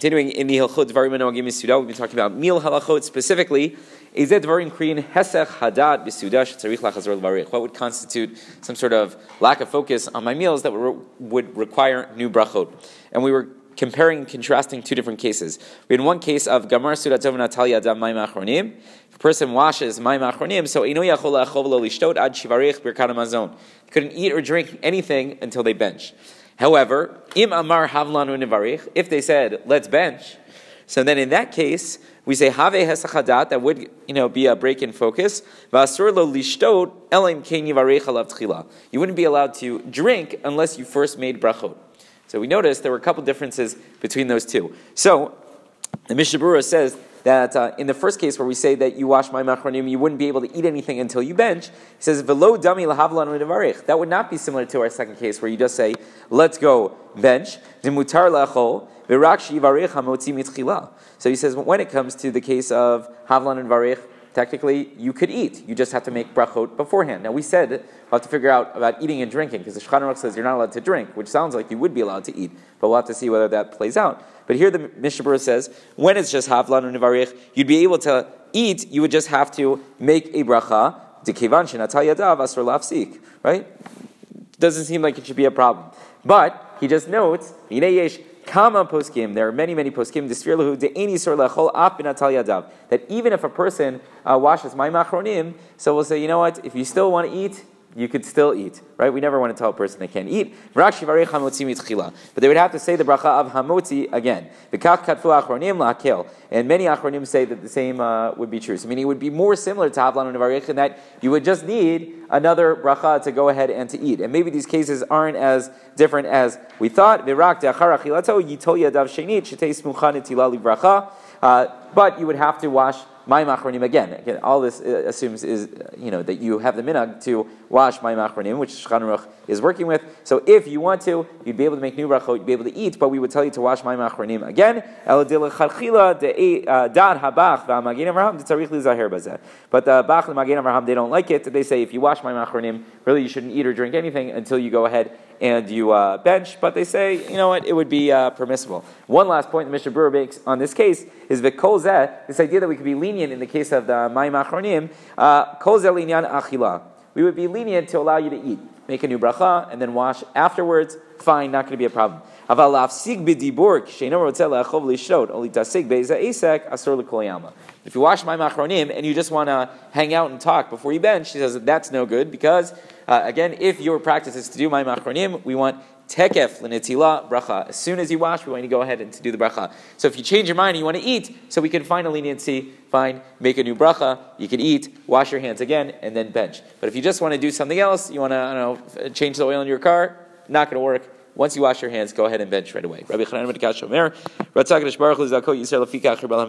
Continuing in the Hilchot Dvarim Anogim Misuda, we've been talking about meal halachot specifically. Ized Dvarim Kriyin Hesech Hadat Bisuda Shetzarich Lachazor Levarich. What would constitute some sort of lack of focus on my meals that would require new brachot? And we were comparing and contrasting two different cases. We had one case of Gamar Sudat Tov Natalia Adam Mayim Achronim. If a person washes Mayim Achronim, so Ino Yachol Achov Lo Lishtot Ad Shivarich Birkat Hamazon. Couldn't eat or drink anything until they bench. However, im amar havlanu nivarich, if they said let's bench, so then in that case we say have hesachadat that would you know be a break in focus. Vasur elim ken yivarich alav. You wouldn't be allowed to drink unless you first made brachot. So we noticed there were a couple differences between those two. So the Mishnah says that uh, in the first case where we say that you wash mayim achronim, you wouldn't be able to eat anything until you bench. He says, "Velo dami lahavlan That would not be similar to our second case where you just say, "Let's go bench." So he says, when it comes to the case of havlan and varich, technically you could eat. You just have to make brachot beforehand. Now we said we'll have to figure out about eating and drinking because the Shulchan Aruch says you're not allowed to drink, which sounds like you would be allowed to eat, but we'll have to see whether that plays out. But here the Mishnah says when it's just havlan and nivarich, you'd be able to eat. You would just have to make a bracha. Right? Doesn't seem like it should be a problem. But he just notes, Kama poskim. There are many, many poskim. That even if a person uh, washes mayim achronim, so we'll say, you know what? If you still want to eat, you could still eat, right? We never want to tell a person they can't eat. But they would have to say the bracha of hamotzi again. And many achronim say that the same uh, would be true. So meaning it would be more similar to havlan and in that you would just need another bracha to go ahead and to eat. And maybe these cases aren't as different as we thought. Uh, but you would have to wash mayim achronim again. Again, all this uh, assumes is uh, you know that you have the minhag to wash mayim achronim, which Shulchan is working with. So if you want to, you'd be able to make new brachot, you'd be able to eat, but we would tell you to wash mayim achronim again. But the Bach Avraham they don't like it. They say if you wash mayim achronim, really you shouldn't eat or drink anything until you go ahead and you uh, bench, but they say, you know what, it would be uh, permissible. One last point the Mishnah Berurah makes on this case is kol this idea that we could be lenient in the case of the ma'im achronim, uh, kol linyan achila. We would be lenient to allow you to eat. Make a new bracha and then wash afterwards. Fine, not going to be a problem. If you wash mayim achronim and you just want to hang out and talk before you bench, she says that that's no good because, uh, again, if your practice is to do mayim achronim, we want tekef l'netila bracha. As soon as you wash, we want you to go ahead and to do the bracha. So if you change your mind and you want to eat, so we can find a leniency, fine, make a new bracha, you can eat, wash your hands again, and then bench. But if you just want to do something else, you want to, I don't know, change the oil in your car, not going to work. Once you wash your hands, go ahead and bench right away. Rabbi Chanan